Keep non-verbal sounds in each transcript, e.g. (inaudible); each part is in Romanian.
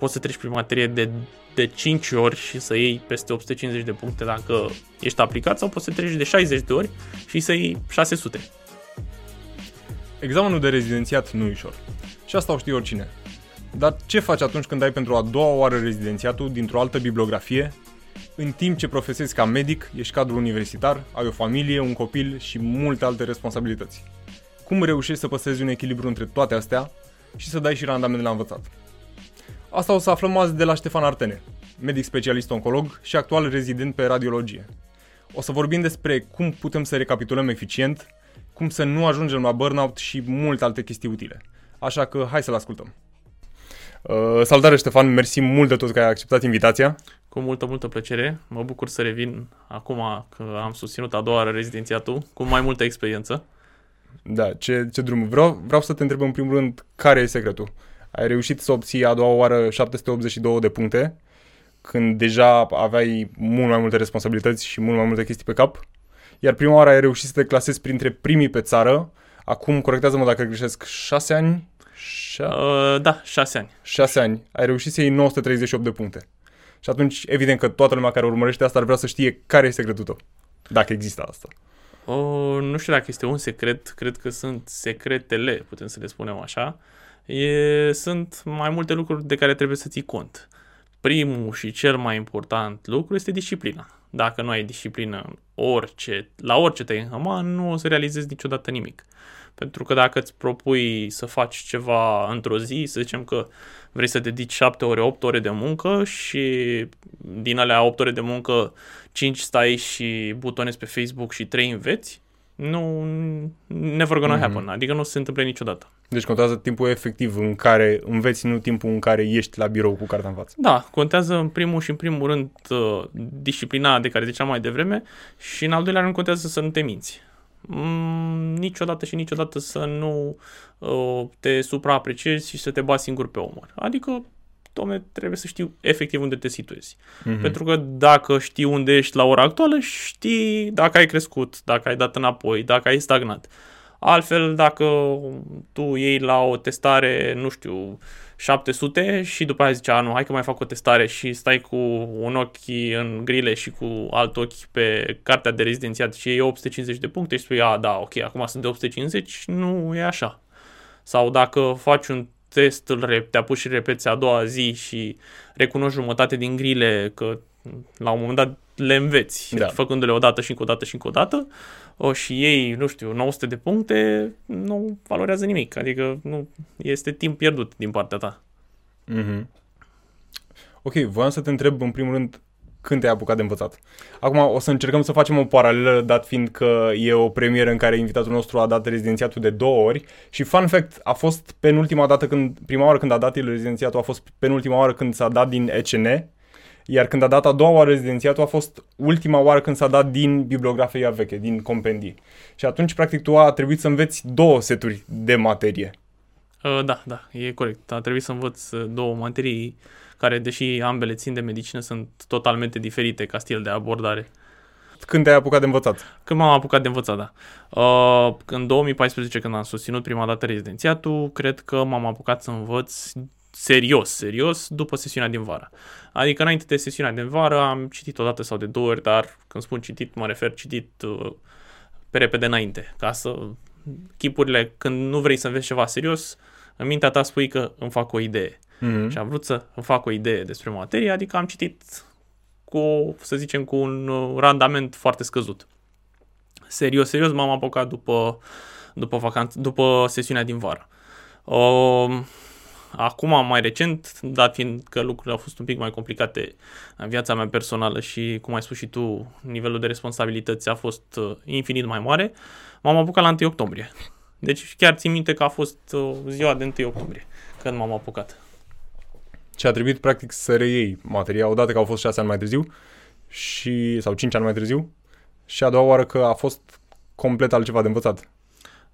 poți să treci prin materie de, de 5 ori și să iei peste 850 de puncte dacă ești aplicat sau poți să treci de 60 de ori și să iei 600. Examenul de rezidențiat nu e ușor. Și asta o știe oricine. Dar ce faci atunci când ai pentru a doua oară rezidențiatul dintr-o altă bibliografie, în timp ce profesezi ca medic, ești cadru universitar, ai o familie, un copil și multe alte responsabilități? Cum reușești să păstrezi un echilibru între toate astea și să dai și randament la învățat? Asta o să aflăm azi de la Ștefan Artene, medic specialist oncolog și actual rezident pe radiologie. O să vorbim despre cum putem să recapitulăm eficient, cum să nu ajungem la burnout și multe alte chestii utile. Așa că hai să-l ascultăm. Uh, salutare Ștefan, mersi mult de tot că ai acceptat invitația. Cu multă, multă plăcere. Mă bucur să revin acum că am susținut a doua oară rezidențiatul cu mai multă experiență. Da, ce, ce drum. Vreau, vreau să te întreb în primul rând care e secretul. Ai reușit să obții a doua oară 782 de puncte, când deja aveai mult mai multe responsabilități și mult mai multe chestii pe cap. Iar prima oară ai reușit să te clasezi printre primii pe țară. Acum, corectează-mă dacă greșesc, 6 ani? Șa... Uh, da, 6 ani. 6 ani. Ai reușit să iei 938 de puncte. Și atunci, evident că toată lumea care urmărește asta ar vrea să știe care e secretul tău. Dacă există asta. O, nu știu dacă este un secret, cred că sunt secretele, putem să le spunem așa. E, sunt mai multe lucruri de care trebuie să ții cont. Primul și cel mai important lucru este disciplina. Dacă nu ai disciplină orice, la orice te înhăma, nu o să realizezi niciodată nimic. Pentru că dacă îți propui să faci ceva într-o zi, să zicem că vrei să dedici 7 ore, 8 ore de muncă și din alea 8 ore de muncă 5 stai și butonezi pe Facebook și 3 înveți, nu, never gonna mm-hmm. happen, adică nu se întâmplă niciodată. Deci contează timpul efectiv în care înveți, nu timpul în care ești la birou cu cartea în față. Da, contează în primul și în primul rând uh, disciplina de care ziceam mai devreme și în al doilea rând contează să nu te minți. Mm, niciodată și niciodată să nu uh, te supraapreciezi și să te bați singur pe omor. Adică domne, trebuie să știu efectiv unde te situezi. Mm-hmm. Pentru că dacă știi unde ești la ora actuală, știi dacă ai crescut, dacă ai dat înapoi, dacă ai stagnat. Altfel, dacă tu iei la o testare, nu știu, 700 și după aia zice, a, nu, hai că mai fac o testare și stai cu un ochi în grile și cu alt ochi pe cartea de rezidențiat și e 850 de puncte și spui, a, da, ok, acum sunt de 850, nu e așa. Sau dacă faci un test, îl te apuci și repeți a doua zi și recunoști jumătate din grile că la un moment dat le înveți, da. făcându-le o dată și încă o dată și încă o dată, o, și ei, nu știu, 900 de puncte, nu valorează nimic. Adică nu este timp pierdut din partea ta. Mm-hmm. Ok, voiam să te întreb în primul rând când te-ai apucat de învățat. Acum o să încercăm să facem o paralelă, dat fiind că e o premieră în care invitatul nostru a dat rezidențiatul de două ori și fun fact, a fost penultima dată când, prima oară când a dat el rezidențiatul a fost penultima oară când s-a dat din ECN, iar când a dat a doua oară rezidențiatul a fost ultima oară când s-a dat din bibliografia veche, din compendii. Și atunci, practic, tu a trebuit să înveți două seturi de materie. Uh, da, da, e corect. A trebuit să învăț uh, două materii care, deși ambele țin de medicină, sunt totalmente diferite ca stil de abordare. Când te-ai apucat de învățat? Când m-am apucat de învățat, da. Uh, în 2014, când am susținut prima dată rezidențiatul, cred că m-am apucat să învăț serios, serios, după sesiunea din vară. Adică înainte de sesiunea din vară am citit o dată sau de două ori, dar când spun citit, mă refer citit uh, pe repede înainte, ca să chipurile, când nu vrei să înveți ceva serios, în mintea ta spui că îmi fac o idee. Mm-hmm. Și am vrut să îmi fac o idee despre materie, adică am citit cu, să zicem, cu un uh, randament foarte scăzut. Serios, serios m-am apucat după, după, vacanță, după sesiunea din vară. Uh, Acum, mai recent, dat fiind că lucrurile au fost un pic mai complicate în viața mea personală și, cum ai spus și tu, nivelul de responsabilități a fost uh, infinit mai mare, m-am apucat la 1 octombrie. Deci chiar țin minte că a fost uh, ziua de 1 octombrie când m-am apucat. Și a trebuit practic să reiei materia odată că au fost 6 ani mai târziu și, sau 5 ani mai târziu și a doua oară că a fost complet altceva de învățat.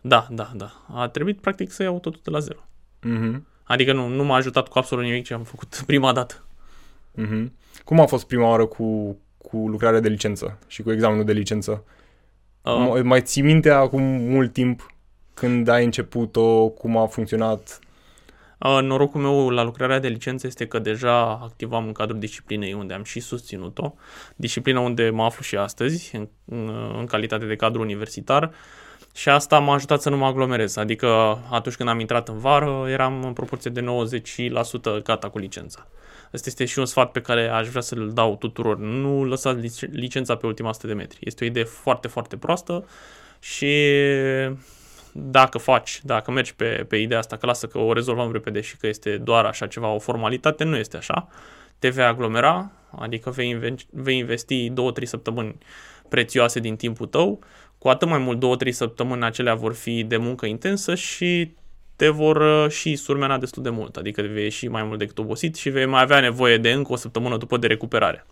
Da, da, da. A trebuit practic să iau totul de la zero. Mm-hmm. Adică nu, nu m-a ajutat cu absolut nimic ce am făcut (laughs) prima dată. Mm-hmm. Cum a fost prima oară cu, cu lucrarea de licență și cu examenul de licență? Uh. Mai ții minte acum mult timp când ai început-o, cum a funcționat? Uh, Norocul meu la lucrarea de licență este că deja activam în cadrul disciplinei unde am și susținut-o, disciplina unde mă aflu și astăzi, în, în calitate de cadru universitar, și asta m-a ajutat să nu mă aglomerez, adică atunci când am intrat în vară eram în proporție de 90% gata cu licența. Asta este și un sfat pe care aș vrea să-l dau tuturor. Nu lăsați licența pe ultima 100 de metri. Este o idee foarte, foarte proastă și dacă faci, dacă mergi pe, pe ideea asta, că lasă că o rezolvăm repede și că este doar așa ceva, o formalitate, nu este așa. Te vei aglomera, adică vei, inve- vei investi 2-3 săptămâni prețioase din timpul tău, cu atât mai mult 2-3 săptămâni acelea vor fi de muncă intensă și te vor uh, și surmena destul de mult, adică vei ieși mai mult decât obosit și vei mai avea nevoie de încă o săptămână după de recuperare.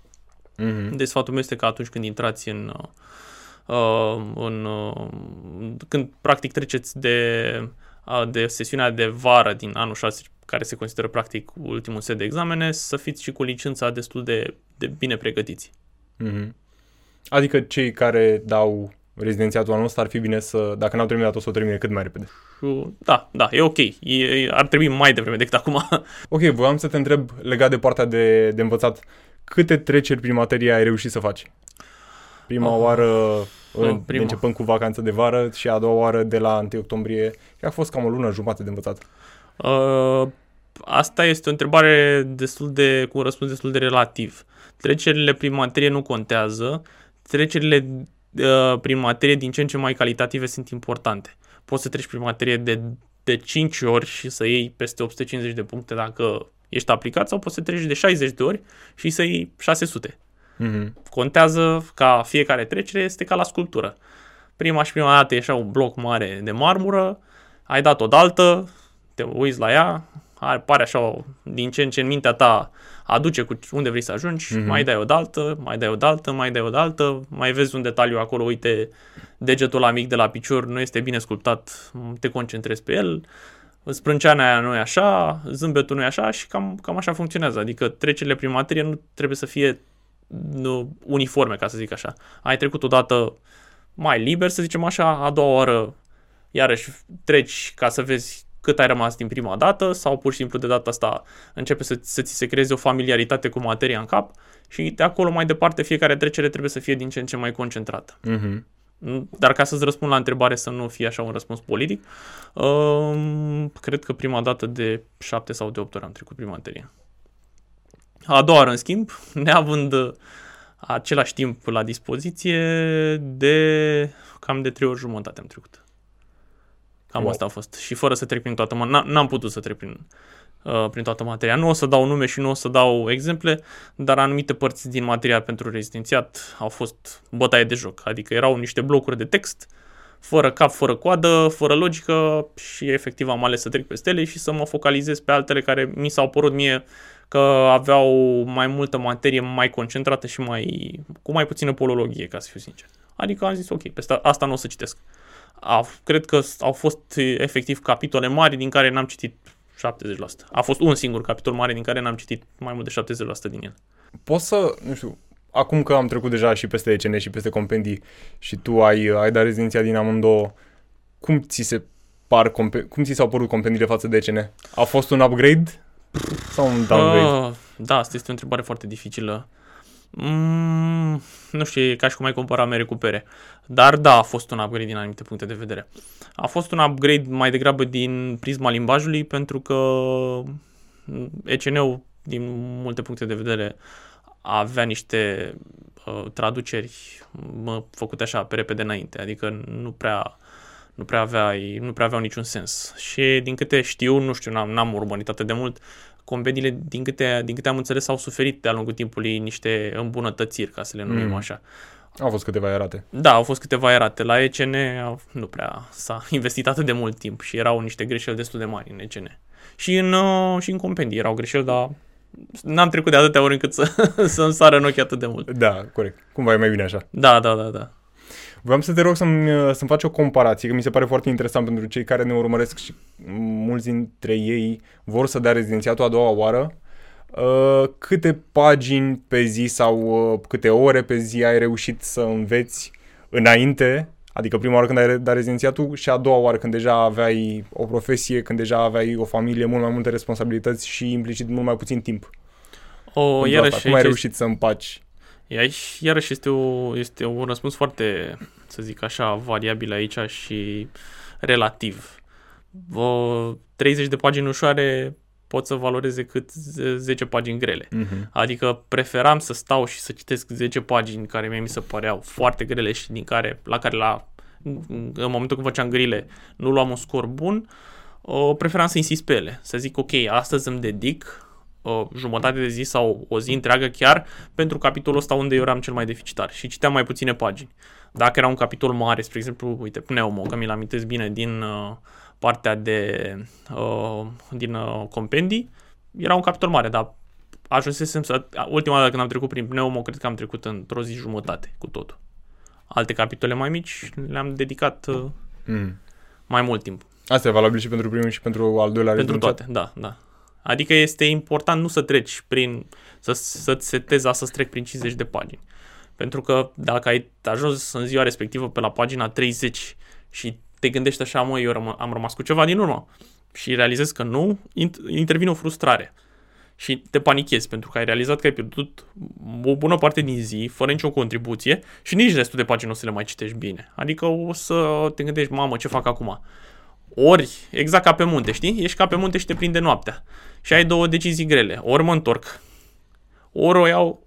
Mm-hmm. Deci sfatul meu este că atunci când intrați în, uh, în uh, când practic treceți de, uh, de sesiunea de vară din anul 6, care se consideră practic ultimul set de examene, să fiți și cu licența destul de, de bine pregătiți. Mm-hmm. Adică cei care dau rezidențiatul anul ăsta ar fi bine să, dacă n-au terminat-o, să o termine cât mai repede. Da, da, e ok. E, ar trebui mai devreme decât acum. (laughs) Ok, voiam să te întreb legat de partea de, de învățat. Câte treceri prin materie ai reușit să faci? Prima oh. oară în, prima. începând cu vacanță de vară și a doua oară de la 1 octombrie. A fost cam o lună jumate de învățat. Uh, asta este o întrebare destul de, cu un răspuns destul de relativ. Trecerile prin materie nu contează. Trecerile uh, prin materie din ce în ce mai calitative sunt importante. Poți să treci prin materie de, de 5 ori și să iei peste 850 de puncte dacă ești aplicat sau poți să treci de 60 de ori și să iei 600. Mm-hmm. Contează ca fiecare trecere este ca la sculptură. Prima și prima dată e așa un bloc mare de marmură, ai dat o daltă, te uiți la ea, pare așa din ce în ce în mintea ta aduce cu unde vrei să ajungi, mm-hmm. mai dai o daltă, mai dai o daltă, mai dai o daltă, mai vezi un detaliu acolo, uite, degetul la mic de la picior nu este bine sculptat, te concentrezi pe el, sprânceana aia nu e așa, zâmbetul nu e așa și cam, cam așa funcționează. Adică trecerile prin materie nu trebuie să fie nu, uniforme, ca să zic așa. Ai trecut odată mai liber, să zicem așa, a doua oară iarăși treci ca să vezi cât ai rămas din prima dată sau pur și simplu de data asta începe să, să ți se creeze o familiaritate cu materia în cap și de acolo mai departe fiecare trecere trebuie să fie din ce în ce mai concentrată. Mm-hmm. Dar ca să-ți răspund la întrebare să nu fie așa un răspuns politic, uh, cred că prima dată de 7 sau de 8 ori am trecut prima materie. A doua oară, în schimb, neavând același timp la dispoziție, de cam de 3 ori jumătate am trecut. Cam wow. asta a fost. Și fără să trec prin toată, n-am putut să trec prin, uh, prin toată materia. Nu o să dau nume și nu o să dau exemple, dar anumite părți din materia pentru rezidențiat au fost bătaie de joc. Adică erau niște blocuri de text, fără cap, fără coadă, fără logică și efectiv am ales să trec pe stele și să mă focalizez pe altele care mi s-au părut mie că aveau mai multă materie mai concentrată și mai cu mai puțină polologie, ca să fiu sincer. Adică am zis, ok, pe asta, asta nu o să citesc a, cred că au fost efectiv capitole mari din care n-am citit 70%. A fost un singur capitol mare din care n-am citit mai mult de 70% din el. Poți să, nu știu, acum că am trecut deja și peste ECN și peste compendii și tu ai, ai dat rezidenția din amândouă, cum ți se par, cum ți s-au părut compendiile față de ECN? A fost un upgrade sau un downgrade? Uh, da, asta este o întrebare foarte dificilă. Mm, nu știu, e ca și cum ai compara mere cu pere. Dar da, a fost un upgrade din anumite puncte de vedere. A fost un upgrade mai degrabă din prisma limbajului, pentru că ECN-ul, din multe puncte de vedere, avea niște uh, traduceri mă, făcute așa, pe repede înainte, adică nu prea nu prea, avea, nu prea aveau niciun sens. Și din câte știu, nu știu, n-am, n-am urmărit atât de mult, companiile, din câte, din câte am înțeles, au suferit de-a lungul timpului niște îmbunătățiri, ca să le numim mm. așa. Au fost câteva erate. Da, au fost câteva erate. La ECN nu prea s-a (laughs) investit atât de mult timp și erau niște greșeli destul de mari în ECN. Și în, uh, și în compendii erau greșeli, dar n-am trecut de atâtea ori încât să, (laughs) să-mi sară în ochi atât de mult. Da, corect. Cumva e mai bine așa. Da, da, da, da. Vreau să te rog să-mi, să-mi faci o comparație, că mi se pare foarte interesant pentru cei care ne urmăresc și mulți dintre ei vor să dea rezidențiatul a doua oară. Uh, câte pagini pe zi sau uh, câte ore pe zi ai reușit să înveți înainte, Adică prima oară când ai dat rezidențiatul și a doua oară când deja aveai o profesie, când deja aveai o familie, mult mai multe responsabilități și implicit mult mai puțin timp. O, Pentru iarăși, asta. Cum ai aici reușit să împaci? Aici, iarăși, este, o, este un răspuns foarte, să zic așa, variabil aici și relativ. O, 30 de pagini ușoare pot să valoreze cât 10 pagini grele. Mm-hmm. Adică preferam să stau și să citesc 10 pagini care mie mi se păreau foarte grele și din care, la care la, în momentul când făceam grile nu luam un scor bun, o, preferam să insist pe ele. Să zic, ok, astăzi îmi dedic o jumătate de zi sau o zi întreagă chiar pentru capitolul ăsta unde eu eram cel mai deficitar și citeam mai puține pagini. Dacă era un capitol mare, spre exemplu, uite, Pneumo, că mi-l amintesc bine din uh, partea de uh, din uh, compendii, era un capitol mare, dar ajunsesem să... Ultima dată când am trecut prin Pneumo, cred că am trecut într-o zi jumătate cu totul. Alte capitole mai mici le-am dedicat uh, Mm. mai mult timp. Asta e valabil și pentru primul și pentru al doilea Pentru rezidențiat? toate, da, da. Adică este important nu să treci prin, să, să-ți setezi asta să trec prin 50 de pagini. Pentru că dacă ai ajuns în ziua respectivă pe la pagina 30 și te gândești așa, mă, eu răm- am rămas cu ceva din urmă și realizezi că nu, int- intervine o frustrare și te panichezi pentru că ai realizat că ai pierdut o bună parte din zi fără nicio contribuție și nici restul de pagini nu o să le mai citești bine. Adică o să te gândești, mamă, ce fac acum? Ori, exact ca pe munte, știi? Ești ca pe munte și te prinde noaptea. Și ai două decizii grele. Ori mă întorc, ori o iau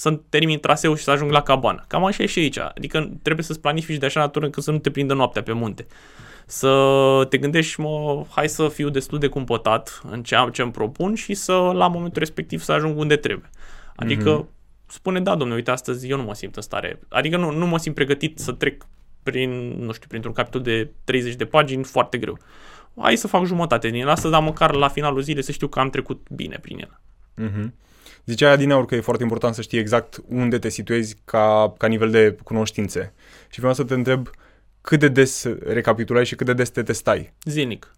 să termin traseul și să ajung la cabană. Cam așa e și aici. Adică trebuie să-ți planifici de așa natură încât să nu te prindă noaptea pe munte. Să te gândești, mă, hai să fiu destul de cumpătat în ce, am, ce îmi propun și să, la momentul respectiv, să ajung unde trebuie. Adică, mm-hmm. spune, da, domnule, uite, astăzi eu nu mă simt în stare. Adică nu, nu mă simt pregătit să trec prin, nu știu, printr-un capitol de 30 de pagini foarte greu. Hai să fac jumătate din el astăzi, dar măcar la finalul zilei să știu că am trecut bine prin el. Mm-hmm. Zicea Adinaur că e foarte important să știi exact unde te situezi ca, ca nivel de cunoștințe. Și vreau să te întreb cât de des recapitulai și cât de des te testai. Zilnic.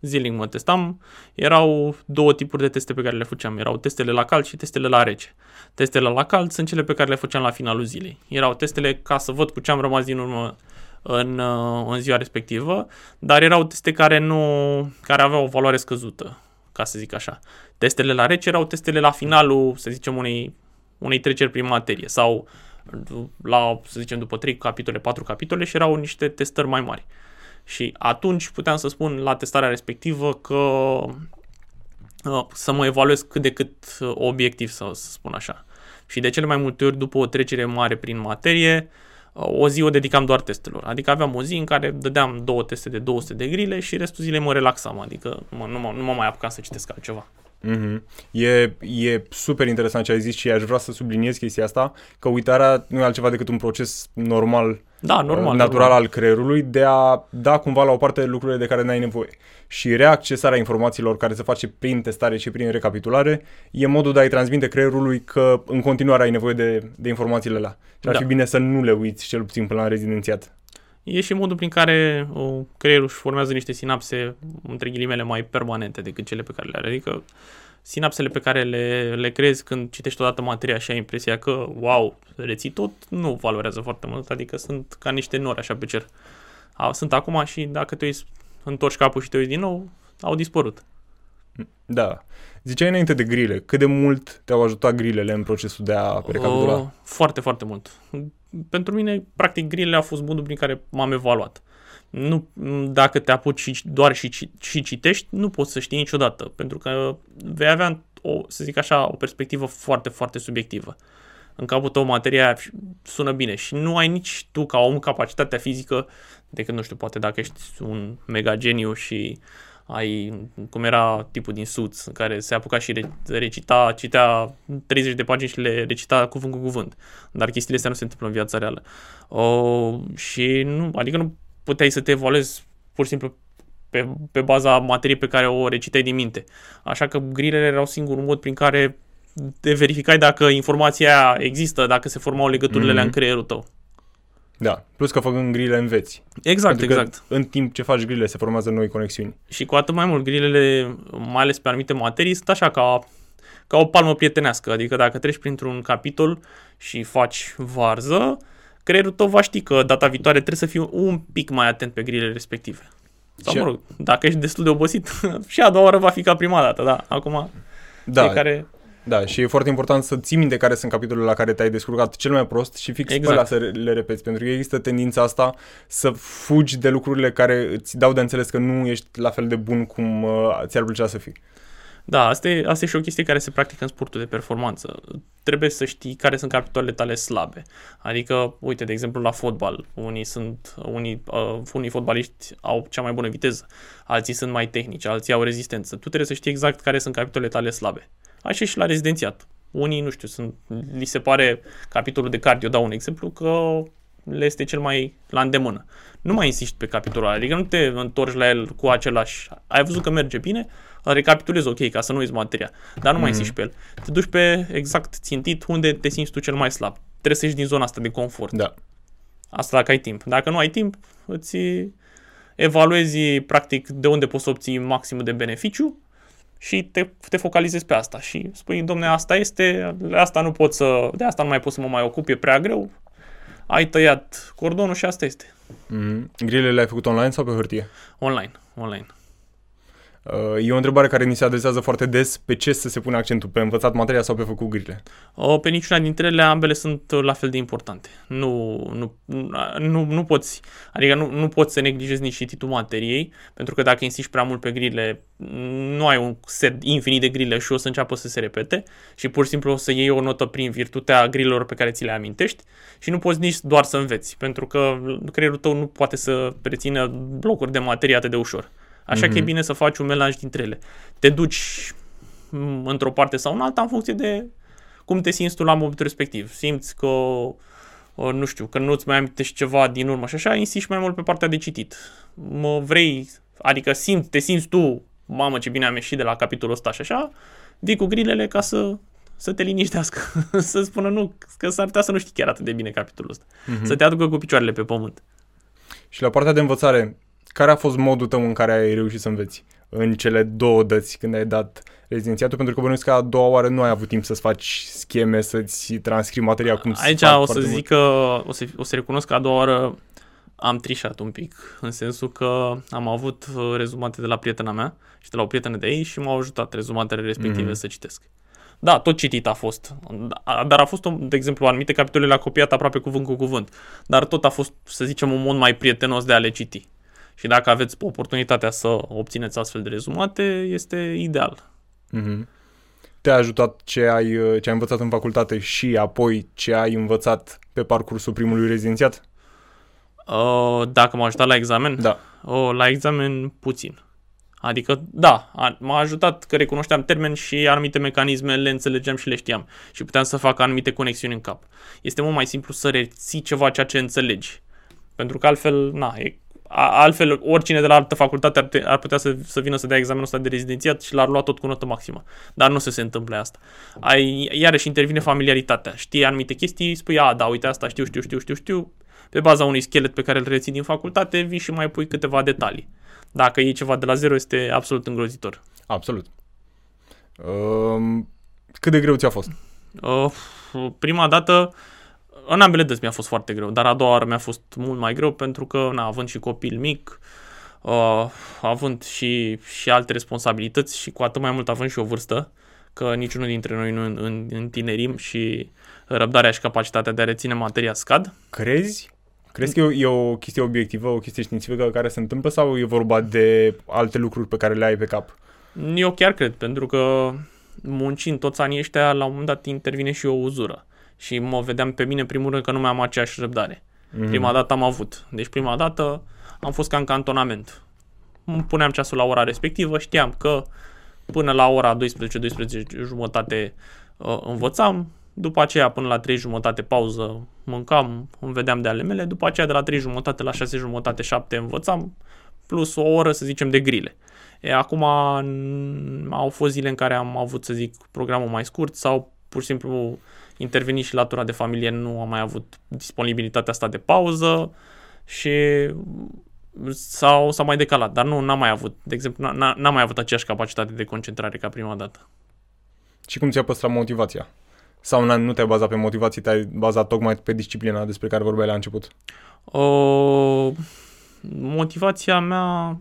Zilnic mă testam. Erau două tipuri de teste pe care le făceam. Erau testele la cald și testele la rece. Testele la cald sunt cele pe care le făceam la finalul zilei. Erau testele ca să văd cu ce am rămas din urmă în, uh, în ziua respectivă, dar erau teste care nu care aveau o valoare scăzută, ca să zic așa. Testele la rece erau testele la finalul, să zicem, unei, unei treceri prin materie sau la, să zicem, după 3 capitole, 4 capitole și erau niște testări mai mari. Și atunci puteam să spun la testarea respectivă că uh, să mă evaluez cât de cât uh, obiectiv, să, să spun așa. Și de cele mai multe ori, după o trecere mare prin materie, uh, o zi o dedicam doar testelor. Adică aveam o zi în care dădeam două teste de 200 de grile și restul zilei mă relaxam. Adică nu mă, nu mă, nu mă mai apucam să citesc altceva. Mm-hmm. E, e super interesant ce ai zis și aș vrea să subliniez chestia asta, că uitarea nu e altceva decât un proces normal, Da, normal. natural normal. al creierului de a da cumva la o parte lucrurile de care n-ai nevoie. Și reaccesarea informațiilor care se face prin testare și prin recapitulare e modul de a-i transmite creierului că în continuare ai nevoie de, de informațiile alea. Și ar Da. fi bine să nu le uiți cel puțin până la rezidențiat. E și modul prin care uh, creierul își formează niște sinapse, între ghilimele, mai permanente decât cele pe care le are. Adică sinapsele pe care le, le crezi când citești odată materia și ai impresia că, wow, reții tot, nu valorează foarte mult. Adică sunt ca niște nori așa pe cer. A, sunt acum și dacă te uiți, întorci capul și te uiți din nou, au dispărut. Da. Ziceai înainte de grile. Cât de mult te-au ajutat grilele în procesul de a recapitula? Uh, foarte, foarte mult. Pentru mine, practic, grilele a fost modul prin care m-am evaluat. Nu, dacă te apuci și doar și, ci- și citești, nu poți să știi niciodată, pentru că vei avea, o, să zic așa, o perspectivă foarte, foarte subiectivă. În capul tău materia aia sună bine și nu ai nici tu ca om capacitatea fizică decât, nu știu, poate dacă ești un mega geniu și ai, cum era tipul din Suits, în care se apuca și re- recita, citea 30 de pagini și le recita cuvânt cu cuvânt. Dar chestiile astea nu se întâmplă în viața reală. O, și nu, adică nu puteai să te evaluezi pur și simplu pe, pe baza materiei pe care o recitai din minte. Așa că grilele erau singurul mod prin care te verificai dacă informația aia există, dacă se formau legăturile mm-hmm. în creierul tău. Da. Plus că făcând grile înveți. Exact, Pentru că exact. în timp ce faci grile se formează noi conexiuni. Și cu atât mai mult, grilele, mai ales pe anumite materii, sunt așa ca, ca o palmă prietenească. Adică dacă treci printr-un capitol și faci varză, creierul tău va ști că data viitoare trebuie să fii un pic mai atent pe grile respective. Sau, Ce- mă rog, dacă ești destul de obosit, (laughs) și a doua oară va fi ca prima dată, da. Acum, Da, fiecare... da, și e foarte important să ții minte care sunt capitolele la care te-ai descurcat cel mai prost și fix Exact. exact. pe alea să le repeți, pentru că există tendința asta să fugi de lucrurile care îți dau de înțeles că nu ești la fel de bun cum uh, ți-ar plăcea să fii. Da, asta e, asta e și o chestie care se practică în sportul de performanță. Trebuie să știi care sunt capitolele tale slabe. Adică, uite, de exemplu, la fotbal, unii sunt, unii, uh, unii fotbaliști au cea mai bună viteză, alții sunt mai tehnici, alții au rezistență. Tu trebuie să știi exact care sunt capitolele tale slabe. Așa și la rezidențiat. Unii, nu știu, sunt, li se pare capitolul de cardio, dau un exemplu, că le este cel mai la îndemână. Nu mai insisti pe capitolul ăla, adică nu te întorci la el cu același... Ai văzut că merge bine, îl recapitulezi ok, ca să nu uiți materia, dar nu mai insisti pe el. Te duci pe exact țintit unde te simți tu cel mai slab. Trebuie să ieși din zona asta de confort. Da. Asta dacă ai timp. Dacă nu ai timp, îți evaluezi practic de unde poți să obții maximul de beneficiu și te, te focalizezi pe asta și spui, domne, asta este, de asta nu pot să, de asta nu mai pot să mă mai ocup, e prea greu, ai tăiat cordonul și asta este. Mm-hmm. Grilele le-ai făcut online sau pe hârtie? Online, online. Uh, e o întrebare care ni se adresează foarte des. Pe ce să se pune accentul? Pe învățat materia sau pe făcut grile? O, Pe niciuna dintre ele, ambele sunt uh, la fel de importante. Nu, nu, nu, nu poți, adică nu, nu poți să neglijezi nici cititul materiei, pentru că dacă insisti prea mult pe grile, nu ai un set infinit de grile și o să înceapă să se repete și pur și simplu o să iei o notă prin virtutea grilelor pe care ți le amintești și nu poți nici doar să înveți, pentru că creierul tău nu poate să rețină blocuri de materie atât de ușor. Așa mm-hmm. că e bine să faci un melanj dintre ele. Te duci m, într-o parte sau în alta în funcție de cum te simți tu la momentul respectiv. Simți că, uh, nu știu, că nu-ți mai amintești ceva din urmă și așa, insisti mai mult pe partea de citit. Mă vrei, adică simți, te simți tu, mamă ce bine am ieșit de la capitolul ăsta și așa, vii cu grilele ca să, să te liniștească, (laughs) să spună nu, că s-ar putea să nu știi chiar atât de bine capitolul ăsta, Mhm. să te aducă cu picioarele pe pământ. Și la partea de învățare, care a fost modul tău în care ai reușit să înveți? În cele două dăți când ai dat rezidențiatul, pentru că bănuiesc că a doua oară nu ai avut timp să-ți faci scheme, să-ți transcrii materia cum se Aici fac o să foarte zic că o să, o să recunosc că a doua oară am trișat un pic, în sensul că am avut uh, rezumate de la prietena mea și de la o prietenă de ei și m-au ajutat rezumatele respective Mhm. să citesc. Da, tot citit a fost, Da, dar a fost, un- de exemplu, anumite capitole le-a copiat aproape cuvânt cu cuvânt, dar tot a fost, să zicem, un mod mai prietenos de a le citi. Și dacă aveți oportunitatea să obțineți astfel de rezumate, este ideal. Mhm. Te-a ajutat ce ai, ce ai învățat în facultate și apoi ce ai învățat pe parcursul primului rezidențiat? Uh, dacă m-a ajutat la examen, Da. O, la examen puțin. Adică, da, a, m-a ajutat că recunoșteam termeni și anumite mecanisme le înțelegeam și le știam și puteam să fac anumite conexiuni în cap. Este mult mai simplu să reții ceva ceea ce înțelegi. Pentru că altfel, na, e, a, altfel oricine de la altă facultate ar, te, ar putea să, să vină să dea examenul ăsta de rezidențiat și l-ar lua tot cu notă maximă. Dar nu o să se întâmple asta. Ai, iarăși intervine familiaritatea. Știi anumite chestii, spui, a, da, uite asta știu, știu, știu, știu, știu. Pe baza unui schelet pe care îl reții din facultate, vii și mai pui câteva detalii. Dacă iei ceva de la zero, este absolut îngrozitor. Absolut. Um, cât de greu ți-a fost? Uh, prima dată, în ambele dăți mi-a fost foarte greu, dar a doua oară mi-a fost mult mai greu pentru că, na, având și copil mic, uh, având și, și alte responsabilități și cu atât mai mult având și o vârstă, că niciunul dintre noi nu în, în, întinerim și răbdarea și capacitatea de a reține materia scad. Crezi? Crezi că e o, e o chestie obiectivă, o chestie științifică care se întâmplă sau e vorba de alte lucruri pe care le ai pe cap? Eu chiar cred, pentru că muncind toți anii ăștia, la un moment dat intervine și o uzură. Și mă vedeam pe mine, în primul rând, că nu mai am aceeași răbdare. Mhm. Prima dată am avut. Deci prima dată am fost ca în cantonament. Îmi puneam ceasul la ora respectivă, știam că până la ora 12-12 jumătate uh, învățam, după aceea până la 3 jumătate pauză mâncam, îmi vedeam de ale mele, după aceea de la 3 jumătate la 6 jumătate 7 învățam, plus o oră să zicem de grile. E, acum n- au fost zile în care am avut, să zic, programul mai scurt sau pur și simplu intervenit și latura de familie, nu am mai avut disponibilitatea asta de pauză și sau s-a mai decalat, dar nu n-am mai avut, de exemplu, n- n-am mai avut aceeași capacitate de concentrare ca prima dată. Și cum ți-a păstrat motivația? Sau n- nu te-ai bazat pe motivație, te-ai bazat tocmai pe disciplina despre care vorbeai la început? Uh, motivația mea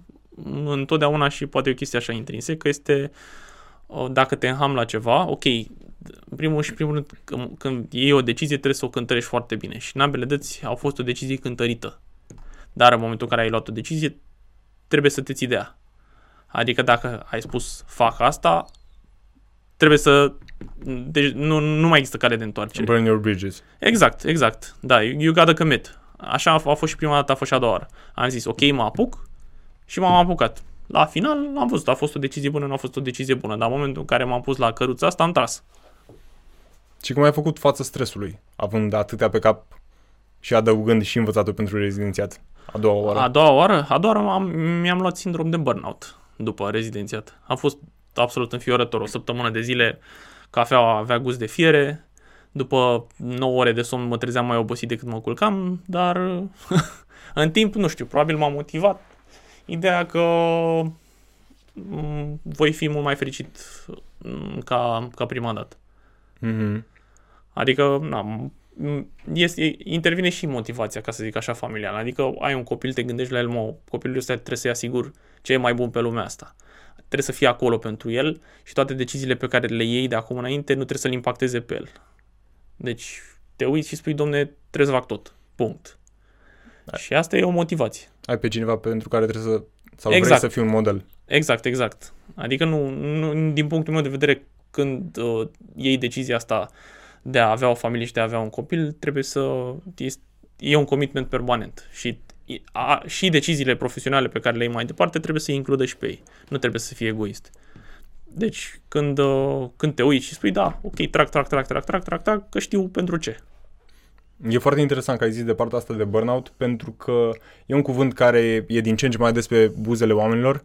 întotdeauna și poate e o chestie așa intrinsecă este uh, dacă te înham la ceva, ok, în primul și primul rând, când, când iei o decizie, trebuie să o cântărești foarte bine. Și în ambele dăți au fost o decizie cântărită. Dar în momentul în care ai luat o decizie, trebuie să te ții de ea. Adică dacă ai spus fac asta, trebuie să... Deci nu, nu mai există cale de întoarcere. Burn your bridges. Exact, exact. Da, you gotta commit. Așa a fost și prima dată, a fost și a doua oară. Am zis, ok, mă apuc și m-am apucat. La final am văzut, a fost o decizie bună, nu a fost o decizie bună, dar în momentul în care m-am pus la căruța asta, am tras. Și cum ai făcut față stresului, având atâtea pe cap și adăugând și învățatul pentru rezidențiat? A doua oară. A doua oară, a doua oară am, mi-am luat sindrom de burnout după rezidențiat. A fost absolut înfiorător. O săptămână de zile cafeaua avea gust de fiere, după 9 ore de somn mă trezeam mai obosit decât mă culcam, dar (laughs) în timp, nu știu, probabil m-a motivat ideea că mm, voi fi mult mai fericit mm, ca, ca prima dată. Mm-hmm. Adică, na, este, intervine și motivația, ca să zic așa, familială. Adică ai un copil, te gândești la el, mă, copilul ăsta trebuie să-i asigur ce e mai bun pe lumea asta. Trebuie să fie acolo pentru el și toate deciziile pe care le iei de acum înainte nu trebuie să-l impacteze pe el. Deci te uiți și spui, domne, trebuie să fac tot. Punct. Da. Și asta e o motivație. Ai pe cineva pentru care trebuie să... sau exact. vrei să fii un model. Exact, exact. Adică nu, nu din punctul meu de vedere, când uh, iei decizia asta de a avea o familie și de a avea un copil, trebuie să... E un commitment permanent și a, și deciziile profesionale pe care le iei mai departe trebuie să includă și pe ei. Nu trebuie să fie egoist. Deci, când, uh, când te uiți și spui, da, ok, trag, trag, trag, trag, trag, trag, trag, că știu pentru ce. E foarte interesant că ai zis de partea asta de burnout, pentru că e un cuvânt care e din ce în ce mai des pe buzele oamenilor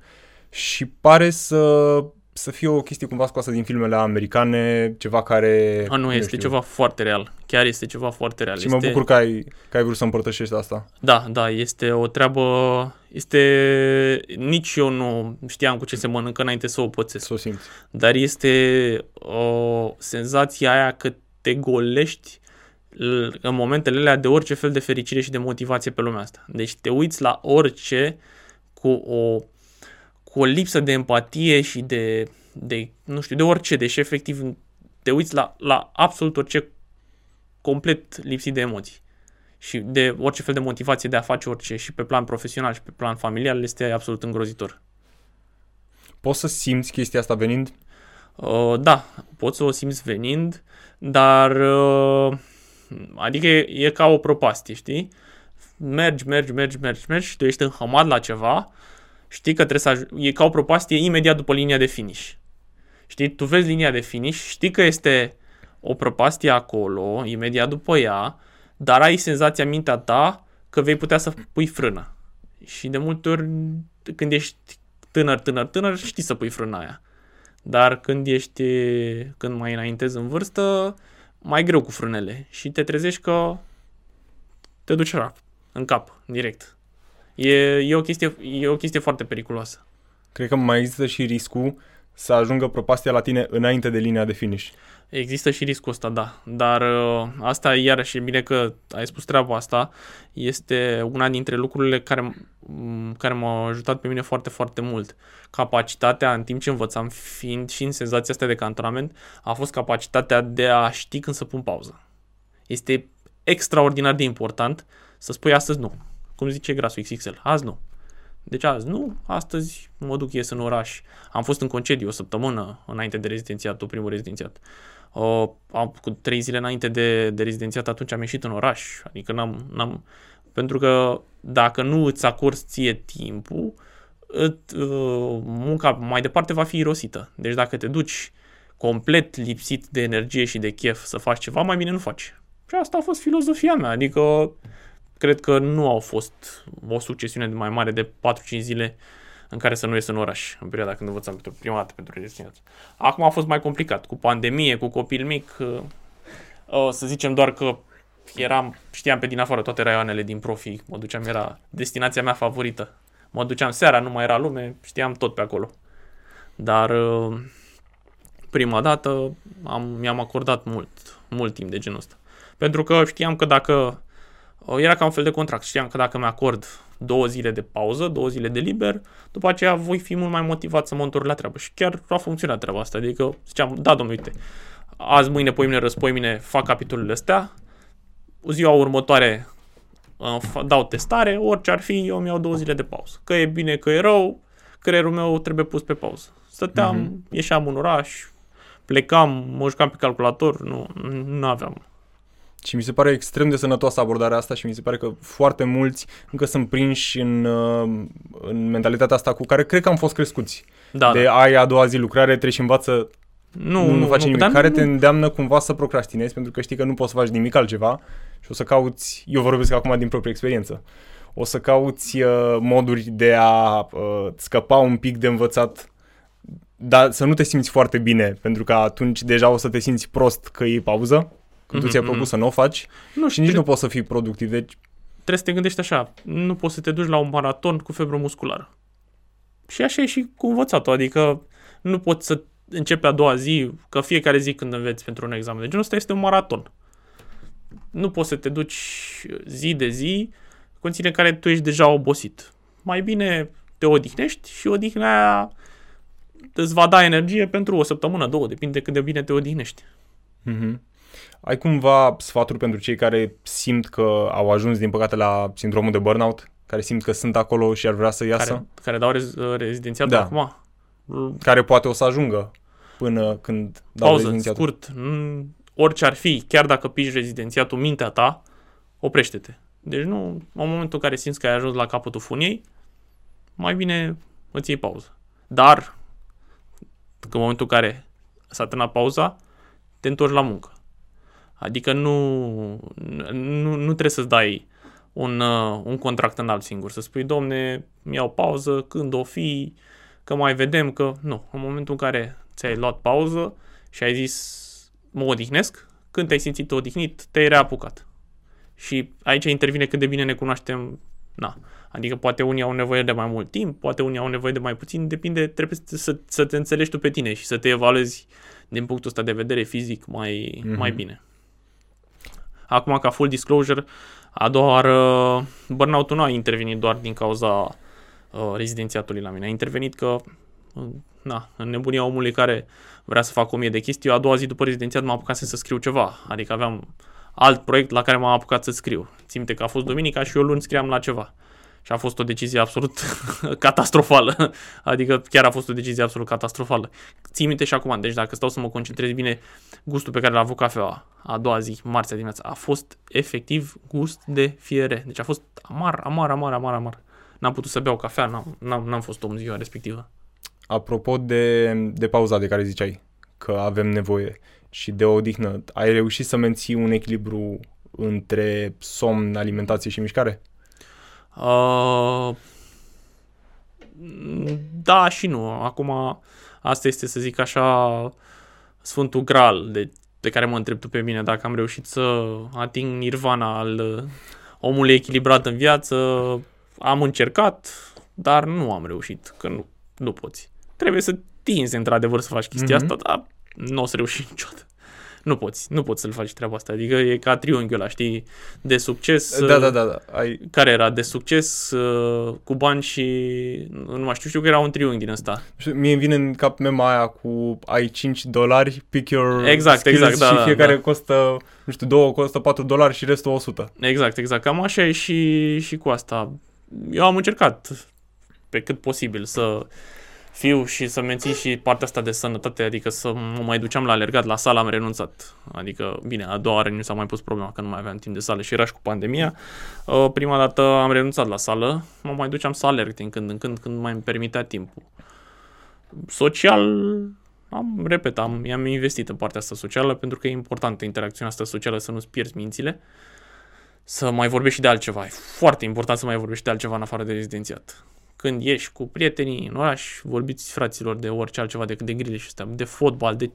și pare să să fie o chestie cumva scoasă din filmele americane, ceva care... A, nu, este știu. ceva foarte real. Chiar este ceva foarte real. Și este... mă bucur că ai, că ai vrut să împărtășești asta. Da, da, este o treabă... Este... Nici eu nu știam cu ce se mănâncă înainte să o pățesc. Să o simți. Dar este o senzație aia că te golești în momentele alea de orice fel de fericire și de motivație pe lumea asta. Deci te uiți la orice cu o cu o lipsă de empatie și de, de nu știu, de orice, deși efectiv te uiți la, la absolut orice complet lipsit de emoții și de orice fel de motivație de a face orice și pe plan profesional și pe plan familial este absolut îngrozitor. Poți să simți chestia asta venind? Uh, da, poți să o simți venind, dar uh, adică e, e ca o propastie, știi? Mergi, mergi, mergi, mergi, mergi și tu ești înhămat la ceva știi că trebuie să aj- e ca o propastie imediat după linia de finish. Știi, tu vezi linia de finish, știi că este o propastie acolo, imediat după ea, dar ai senzația în mintea ta că vei putea să pui frână. Și de multe ori, când ești tânăr, tânăr, tânăr, știi să pui frâna aia. Dar când ești, când mai înaintezi în vârstă, mai greu cu frânele și te trezești că te duci rap, în cap, direct. E, e, o chestie, e o chestie foarte periculoasă. Cred că mai există și riscul să ajungă propastia la tine înainte de linia de finish. Există și riscul ăsta, da. Dar uh, asta, iarăși, e bine că ai spus treaba asta, este una dintre lucrurile care, care m-au ajutat pe mine foarte, foarte mult. Capacitatea, în timp ce învățam, fiind și în senzația asta de cantonament, a fost capacitatea de a ști când să pun pauză. Este extraordinar de important să spui astăzi nu cum zice grasul XXL. Azi nu. Deci azi nu, astăzi mă duc ies în oraș. Am fost în concediu o săptămână înainte de rezidențiatul, primul rezidențiat. Uh, am, cu trei zile înainte de, de rezidențiat atunci am ieșit în oraș. Adică n-am, n-am, pentru că dacă nu îți acorzi ție timpul, ît, uh, munca mai departe va fi irosită. Deci dacă te duci complet lipsit de energie și de chef să faci ceva, mai bine nu faci. Și asta a fost filozofia mea, adică cred că nu au fost o succesiune de mai mare de 4-5 zile în care să nu ies în oraș, în perioada când învățam pentru prima dată pentru destinație. Acum a fost mai complicat, cu pandemie, cu copil mic, uh, să zicem doar că eram, știam pe din afară toate raioanele din profi, mă duceam, era destinația mea favorită. Mă duceam seara, nu mai era lume, știam tot pe acolo. Dar uh, prima dată am, mi-am acordat mult, mult timp de genul ăsta. Pentru că știam că dacă, era ca un fel de contract, știam că dacă mi-acord două zile de pauză, două zile de liber, după aceea voi fi mult mai motivat să mă întorc la treabă. Și chiar a funcționat treaba asta, adică ziceam, da, domnule, uite, azi, mâine, poimine, răspoimine fac capitolele astea, ziua următoare uh, dau testare, orice ar fi, eu mi-au două zile de pauză. Că e bine, că e rău, creierul meu trebuie pus pe pauză. Stăteam, uh-huh. ieșeam în oraș, plecam, mă jucam pe calculator, nu, nu aveam. Și mi se pare extrem de sănătoasă abordarea asta și mi se pare că foarte mulți încă sunt prinși în, uh, în mentalitatea asta cu care cred că am fost crescuți. Da, de da. ai a doua zi lucrare, treci și învață Nu, nu, nu face nimic, dar care nu- te îndeamnă cumva să procrastinezi pentru că știi că nu poți să faci nimic altceva și o să cauți, eu vorbesc acum din proprie experiență, o să cauți uh, moduri de a uh, scăpa un pic de învățat, dar să nu te simți foarte bine, pentru că atunci deja o să te simți prost că e pauză, când tu Mhm, ți-ai mhm. propus să nu o faci Nu, și nici nu poți să fii productiv. Deci, trebuie să te gândești așa, nu poți să te duci la un maraton cu febră musculară. Și așa e și cu învățatul, adică nu poți să începi a doua zi, că fiecare zi când înveți pentru un examen de genul ăsta este un maraton. Nu poți să te duci zi de zi, în condițiile în care tu ești deja obosit. Mai bine te odihnești și odihna aia îți va da energie pentru o săptămână, două, depinde cât de bine te odihnești. Mhm. Ai cumva sfaturi pentru cei care simt că au ajuns, din păcate, la sindromul de burnout? Care simt că sunt acolo și ar vrea să iasă? Care, care dau rez, rezidențiatul Da. acum. Care poate o să ajungă până când dau Pauză, rezidențiatul. scurt. Mm, Orice ar fi, chiar dacă piși rezidențiatul mintea ta, oprește-te. Deci nu, în momentul în care simți că ai ajuns la capătul funiei, mai bine îți iei pauză. Dar, în momentul în care s-a terminat pauza, te întorci la muncă. Adică nu, nu, nu trebuie să-ți dai un, uh, un contract înalt singur, să spui, domne, mi-au pauză, când o fi, că mai vedem, că... Nu, în momentul în care ți-ai luat pauză și ai zis, mă odihnesc, când te-ai simțit odihnit, te-ai reapucat. Și aici intervine cât de bine ne cunoaștem, na. Adică poate unii au nevoie de mai mult timp, poate unii au nevoie de mai puțin, depinde, trebuie să, să, să te înțelegi tu pe tine și să te evaluezi din punctul ăsta de vedere fizic mai, Mhm. mm-hmm. mai bine. Acum, ca full disclosure, a doua oară, burnout-ul nu a intervenit doar din cauza uh, rezidențiatului la mine. A intervenit că, uh, na, în nebunia omului care vrea să facă o mie de chestii, eu a doua zi după rezidențiat m-am apucat să scriu ceva. Adică aveam alt proiect la care m-am apucat să scriu. Țin minte că a fost duminica și eu luni scriam la ceva. Și a fost o decizie absolut (laughs) catastrofală. Adică chiar a fost o decizie absolut catastrofală. Țin minte și acum, deci dacă stau să mă concentrez bine, gustul pe care l-a avut cafeaua a doua zi, marțea dimineața, a fost efectiv gust de fiere. Deci a fost amar, amar, amar, amar, amar. N-am putut să beau cafea, n-am, n-am, n-am fost om ziua respectivă. Apropo de, de pauza de care ziceai că avem nevoie și de o odihnă, ai reușit să menții un echilibru între somn, alimentație și mișcare? Uh, da și nu. Acum, asta este, să zic așa, Sfântul Graal de, de care mă întreb tu pe mine dacă am reușit să ating nirvana al uh, omului echilibrat în viață. Am încercat, dar nu am reușit, că nu, nu poți. Trebuie să tinzi într-adevăr să faci chestia Mhm. asta, dar nu o să reușești niciodată. Nu poți, nu poți să-l faci treaba asta. Adică e ca triunghiul ăla, știi, de succes. Da, da, da, da. Ai, care era de succes uh, cu bani și nu mai știu, știu că era un triunghi din ăsta. știu, mie îmi vine în cap mema aia cu ai 5 dolari, pick your Exact, skills exact, da, și da, fiecare da. costă, nu știu, două costă 4 dolari și restul 100. Exact, exact. Cam așa e și, și cu asta. Eu am încercat pe cât posibil să fiu și să mențin și partea asta de sănătate, adică să mă mai duceam la alergat, la sală am renunțat. Adică, bine, a doua oară nu s-a mai pus problema că nu mai aveam timp de sală și era și cu pandemia. Uh, Prima dată am renunțat la sală, mă mai duceam să alerg din când în când, când mai îmi permitea timpul. Social, am, repet, am, i-am investit în partea asta socială pentru că e importantă interacțiunea asta socială să nu-ți pierzi mințile să mai vorbești și de altceva. E foarte important să mai vorbești de altceva în afară de rezidențiat. Când ieși cu prietenii în oraș, vorbiți fraților de orice altceva decât de grile și astea, de fotbal, de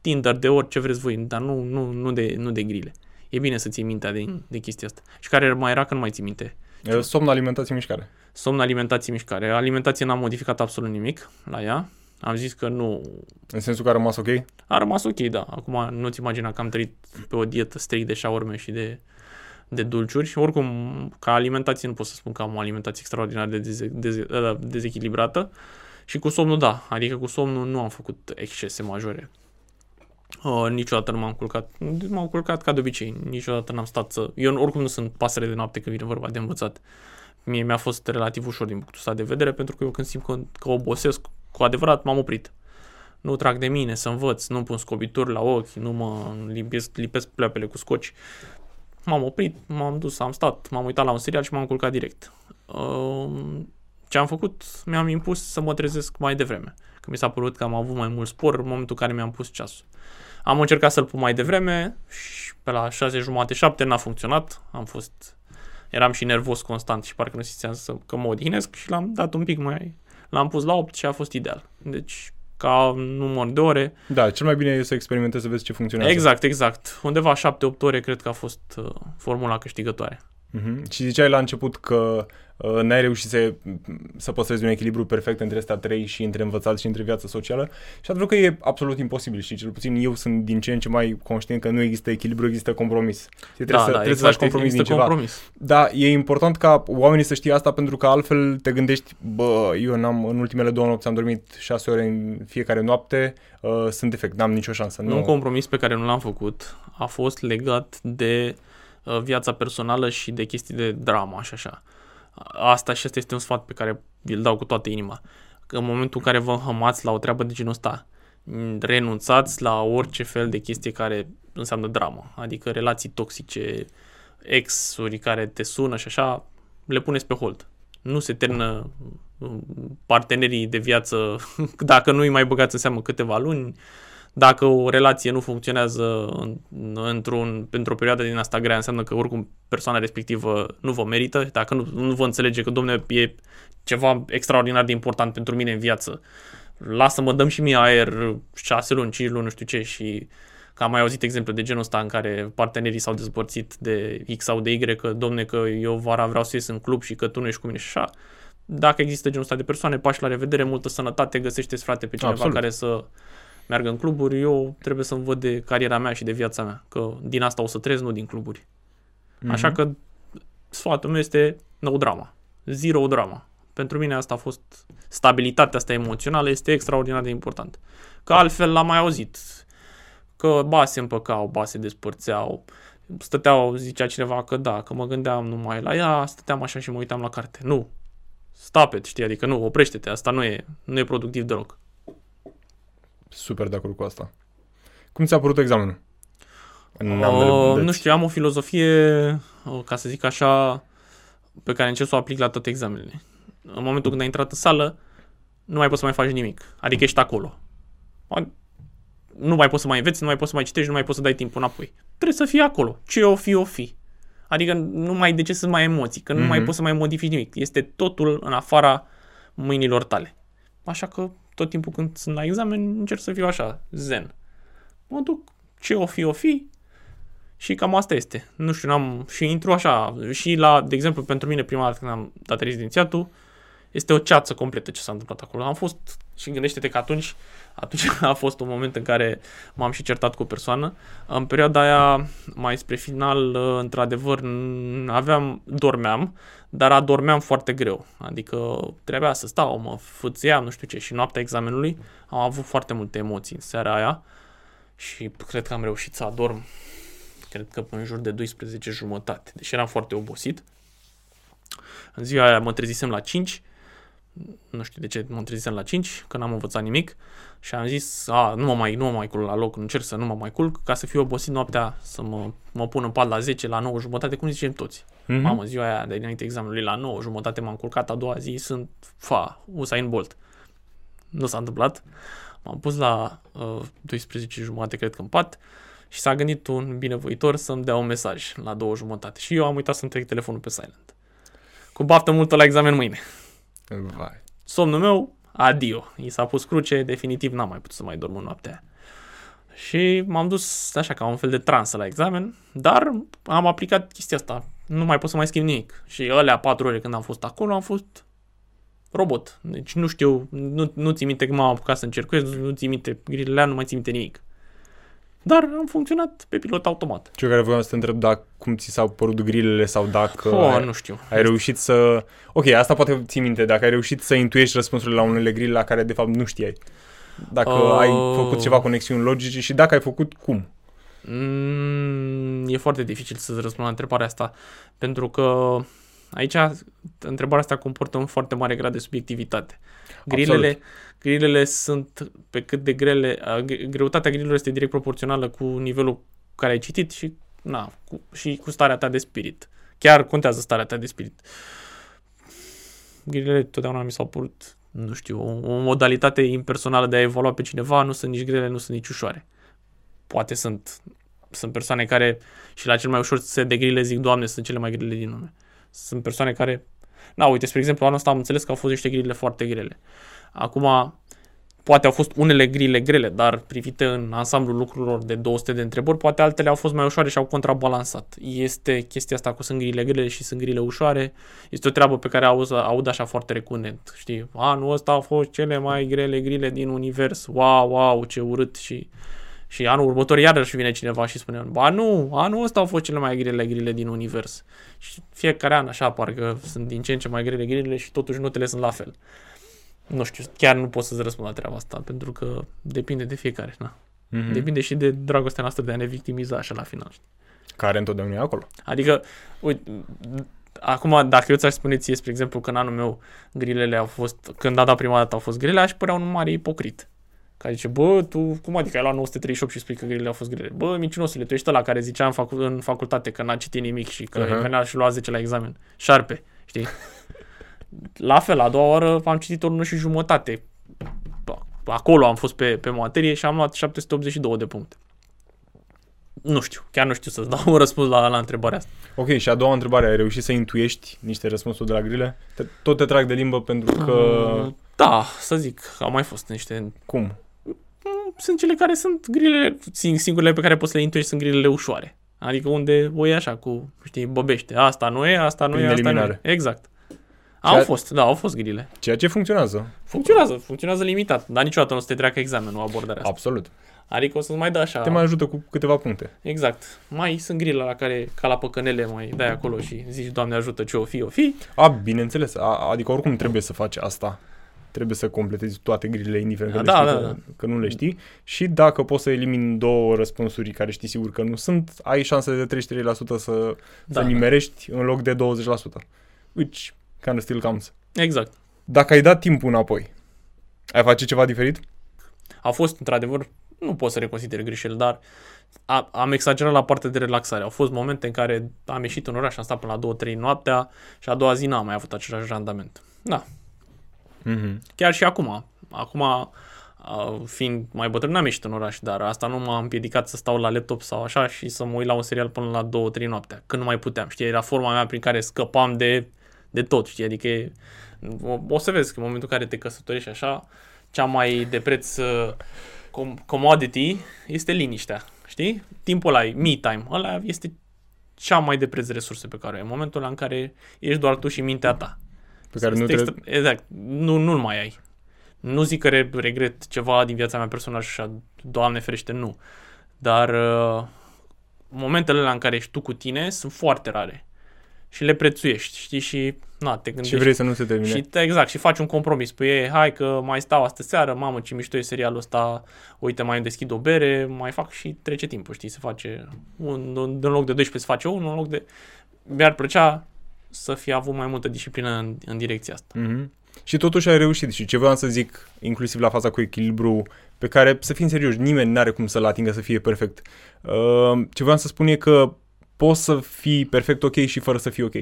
Tinder, de orice vreți voi, dar nu, nu, nu, de, nu de grile. E bine să ții mintea de, de chestia asta. Și care mai era că nu mai ții minte? Ce? Somn, alimentație, mișcare. Somn, alimentație, mișcare. Alimentație n-am modificat absolut nimic la ea. Am zis că nu... În sensul că a rămas ok? A rămas ok, da. Acum nu-ți imagina că am trăit pe o dietă strict de șaurme și de, de dulciuri. Și oricum, ca alimentație nu pot să spun că am o alimentație extraordinar de deze, deze, uh, dezechilibrată. Și cu somnul, da. Adică cu somnul nu am făcut excese majore. Uh, niciodată nu m-am culcat. M-am culcat ca de obicei. Niciodată n-am stat să... Eu oricum nu sunt pasăre de noapte când vine vorba de învățat. Mie mi-a fost relativ ușor din punctul ăsta de vedere, pentru că eu când simt că, că obosesc, cu adevărat m-am oprit. Nu trag de mine să învăț, nu pun scobituri la ochi, nu mă lipesc, lipesc pleoapele cu scoci. M-am oprit, m-am dus, am stat, m-am uitat la un serial și m-am culcat direct. Uh, ce am făcut? Mi-am impus să mă trezesc mai devreme. Că mi s-a părut că am avut mai mult spor în momentul în care mi-am pus ceasul. Am încercat să-l pun mai devreme și pe la 6 jumate, 7 n-a funcționat. Am fost... Eram și nervos constant și parcă nu simțeam să, că mă odihnesc și l-am dat un pic mai... L-am pus la 8 și a fost ideal. Deci, ca număr de ore... Da, cel mai bine e să experimentezi să vezi ce funcționează. Exact, exact. Undeva 7-8 ore cred că a fost uh, formula câștigătoare. Uh-huh. Și ziceai la început că uh, n-ai reușit să, să păstrezi un echilibru perfect între astea trei și între învățat și între viața socială și adevărul că e absolut imposibil și cel puțin eu sunt din ce în ce mai conștient că nu există echilibru, există compromis. Trebuie, da, să, da, trebuie exact, să faci compromis din ceva. Compromis. Da, e important ca oamenii să știe asta pentru că altfel te gândești, bă, eu n-am, în ultimele două nopți am dormit șase ore în fiecare noapte, uh, sunt defect, n-am nicio șansă. Nu. Un compromis pe care nu l-am făcut a fost legat de Uh, viața personală și de chestii de drama și așa. Asta și asta este un sfat pe care îl dau cu toată inima. Că în momentul în care vă înhămați la o treabă de genul ăsta, renunțați la orice fel de chestie care înseamnă dramă. Adică relații toxice, ex-uri care te sună și așa, le puneți pe hold. Nu se termină uh, partenerii de viață (laughs) dacă nu îi mai băgați în seamă câteva luni, dacă o relație nu funcționează într-un, pentru o perioadă din asta grea, înseamnă că oricum persoana respectivă nu vă merită. Dacă nu, nu vă înțelege că, domne, e ceva extraordinar de important pentru mine în viață, lasă-mă, dăm și mie aer șase luni, cinci luni, nu știu ce și că am mai auzit exemple de genul ăsta în care partenerii s-au despărțit de X sau de Y, că domne că eu vara vreau să ies în club și că tu nu ești cu mine și așa. Dacă există genul ăsta de persoane, pași la revedere, multă sănătate, găsește frate pe cineva Absolut. care să meargă în cluburi, eu trebuie să-mi văd de cariera mea și de viața mea, că din asta o să trăiesc, nu din cluburi. Mm-hmm. Așa că sfatul meu este no drama, zero drama. Pentru mine asta a fost, stabilitatea asta emoțională este extraordinar de important. Că altfel l-am mai auzit, că ba se împăcau, ba se despărțeau, stăteau, zicea cineva că da, că mă gândeam numai la ea, stăteam așa și mă uitam la carte. Nu, stop it, știi, adică nu, oprește-te, asta nu e, nu e productiv deloc super de acord cu asta. Cum ți-a părut examenul? Uh, nu știu, am o filozofie, ca să zic așa, pe care încerc să o aplic la toate examenele. În momentul când ai intrat în sală, nu mai poți să mai faci nimic. Adică ești acolo. Nu mai poți să mai înveți, nu mai poți să mai citești, nu mai poți să dai timpul înapoi. Trebuie să fii acolo. Ce o fi, o fi. Adică nu mai de ce să mai emoții, că nu mm-hmm. mai mhm. poți să mai modifici nimic. Este totul în afara mâinilor tale. Așa că tot timpul când sunt la examen încerc să fiu așa, zen. Mă duc, ce o fi, o fi, și cam asta este. Nu știu, n-am, și intru așa, și la, de exemplu, pentru mine prima dată când am dat rezidențiatul, este o ceață completă ce s-a întâmplat acolo. Am fost, și gândește-te că atunci, atunci (laughs) a fost un moment în care m-am și certat cu o persoană. În perioada aia, mai spre final, într-adevăr, aveam, dormeam, dar adormeam foarte greu. Adică trebuia să stau, mă fâțeam, nu știu ce. Și noaptea examenului am avut foarte multe emoții în seara aia și cred că am reușit să adorm, cred că în jur de 12 jumătate. Deci eram foarte obosit. În ziua aia mă trezisem la 5 nu știu de ce mă trezisem la 5, că n-am învățat nimic și am zis, a, nu mă mai, nu mă mai culc la loc, încerc să nu mă mai culc, ca să fiu obosit noaptea, să mă, mă pun în pat la 10, la 9 jumătate, cum zicem toți. Mm-hmm. Mamă, ziua aia de dinainte examenului la 9 jumătate m-am culcat, a doua zi sunt, fa, Usain Bolt. Nu s-a întâmplat. M-am pus la uh, 12 jumătate, cred că în pat, și s-a gândit un binevoitor să-mi dea un mesaj la două jumătate. Și eu am uitat să-mi trec telefonul pe silent. Cu baftă multă la examen mâine. Vai. Somnul meu, adio. I s-a pus cruce, definitiv n-am mai putut să mai dorm în noaptea Și m-am dus așa ca un fel de transă la examen, dar am aplicat chestia asta. Nu mai pot să mai schimb nimic. Și alea patru ore când am fost acolo am fost robot. Deci nu știu, nu, nu ți minte că m-am apucat să încercuiesc, nu, nu ți minte grilele alea, nu mai ți minte nimic. Dar am funcționat pe pilot automat. Ce care voiam să te întreb dacă cum ți s-au părut grilele sau dacă Oh, ai, nu știu. ai reușit să... Ok, asta poate ții minte, dacă ai reușit să intuiești răspunsurile la unele grile la care de fapt nu știai. Dacă Uh. ai făcut ceva conexiuni logice și dacă ai făcut cum. Mm, e foarte dificil să-ți răspund la întrebarea asta, pentru că aici întrebarea asta comportă un foarte mare grad de subiectivitate. Grilele, grilele sunt pe cât de grele, a, gre- greutatea grilelor este direct proporțională cu nivelul care ai citit și, na, cu, și cu starea ta de spirit. Chiar contează starea ta de spirit. Grilele totdeauna mi s-au părut, nu știu, o, o modalitate impersonală de a evalua pe cineva, nu sunt nici grele, nu sunt nici ușoare. Poate sunt sunt persoane care și la cel mai ușor set de grile zic, Doamne, sunt cele mai grele din lume. Sunt persoane care, na, uite, spre exemplu, anul ăsta am înțeles că au fost niște grile foarte grele. Acum, poate au fost unele grile grele, dar privite în ansamblul lucrurilor de 200 de întrebări, poate altele au fost mai ușoare și au contrabalansat. Este chestia asta cu sunt grile grele și sunt grile ușoare, este o treabă pe care aud, aud așa foarte recurent, știi? Anul ăsta au fost cele mai grele grile din univers, wow, wow, ce urât și și anul următor iarăși vine cineva și spune, ba nu, anul ăsta au fost cele mai grele grile din univers. Și fiecare an așa parcă sunt din ce în ce mai grele grilele și totuși notele sunt la fel. Nu știu, chiar nu pot să-ți răspund la treaba asta, pentru că depinde de fiecare, na. Mm-hmm. Depinde și de dragostea noastră de a ne victimiza așa la final. știi? Care întotdeauna e acolo. Adică, uite, acum dacă eu ți-aș spune ție, spre exemplu, că în anul meu grilele au fost, când a dat prima dată au fost grele, aș părea un mare ipocrit. Care zice, bă, tu cum adică ai luat 938 și spui că grilele au fost grele? Bă, mincinosule, tu ești ăla care zicea în, facu- în facultate că n-a citit nimic și că Aha. uh-huh. venea și lua 10 la examen. Șarpe, știi? (laughs) la fel, a doua oară am citit o lună și jumătate. Acolo am fost pe, pe materie și am luat 782 de puncte. Nu știu, chiar nu știu să-ți dau un răspuns la, la întrebarea asta. Ok, și a doua întrebare, ai reușit să intuiești niște răspunsuri de la grile? Te, tot te trag de limbă pentru că... Mm, Da, să zic, au mai fost niște... Cum? Sunt cele care sunt grilele, sing- singurele pe care poți să le intuiești sunt grilele ușoare. Adică unde o iei așa cu, știi, băbește. Asta nu e, asta nu Prin e, asta nu eliminare. e. Exact. Ceea- Au fost, da, au fost grile. Ceea ce funcționează. Funcționează, funcționează limitat, dar niciodată nu o să te treacă examenul abordarea asta. Absolut. Adică o să-ți mai dă așa. Te mai ajută cu câteva puncte. Exact. Mai sunt grile la care, ca la păcănele, mai dai acolo și zici, Doamne ajută, ce o fi, o fi. A, bineînțeles. A, adică oricum trebuie să faci asta. Trebuie să completezi toate grilele, indiferent că, Da, le da, știi, da, că, că nu le știi. Și dacă poți să elimini două răspunsuri care știi sigur că nu sunt, ai șanse de 33% să, să Da. nimerești în loc de 20%. Which kind of still counts. Exact. Dacă ai dat timpul înapoi, ai face ceva diferit? A fost, într-adevăr, nu pot să reconsider greșeli, dar a, am exagerat la partea de relaxare. Au fost momente în care am ieșit în oraș, am stat până la 2-3 noaptea și a doua zi n-am mai avut același randament. Da, Mm-hmm. chiar și acum. Acum, a, fiind mai bătrân, n-am ieșit în oraș, dar asta nu m-a împiedicat să stau la laptop sau așa și să mă uit la un serial până la 2-3 noaptea, când nu mai puteam. Știi, era forma mea prin care scăpam de, de tot, știi, adică e- o, o să vezi că în momentul în care te căsătorești așa, cea mai de preț uh, com- commodity este liniștea, știi? Timpul ăla, e me time, ăla este cea mai de preț resursă pe care o ai, în momentul ăla în care ești doar tu și mintea ta. Pe care nu Este trebuie... extra- Exact. Nu, nu mai ai. Nu zic că re- regret ceva din viața mea personală și așa, Doamne ferește, nu. Dar uh, momentele alea în care ești tu cu tine sunt foarte rare. Și le prețuiești, știi? Și, na, te gândești. Și vrei să nu se termine. Și, exact, și faci un compromis. Păi, e, hai că mai stau astă seară, mamă, ce mișto e serialul ăsta, uite, mai îmi deschid o bere, mai fac și trece timpul, știi, se face, un, un, în loc de 12 se face unul, în loc de... Mi-ar plăcea să fi avut mai multă disciplină în, în direcția asta. Mm-hmm. Și totuși ai reușit și ce vreau să zic, inclusiv la faza cu echilibru, pe care, să fim serioși, nimeni nu are cum să-l atingă să fie perfect. Uh, ce vreau să spun e că poți să fii perfect ok și fără să fii ok.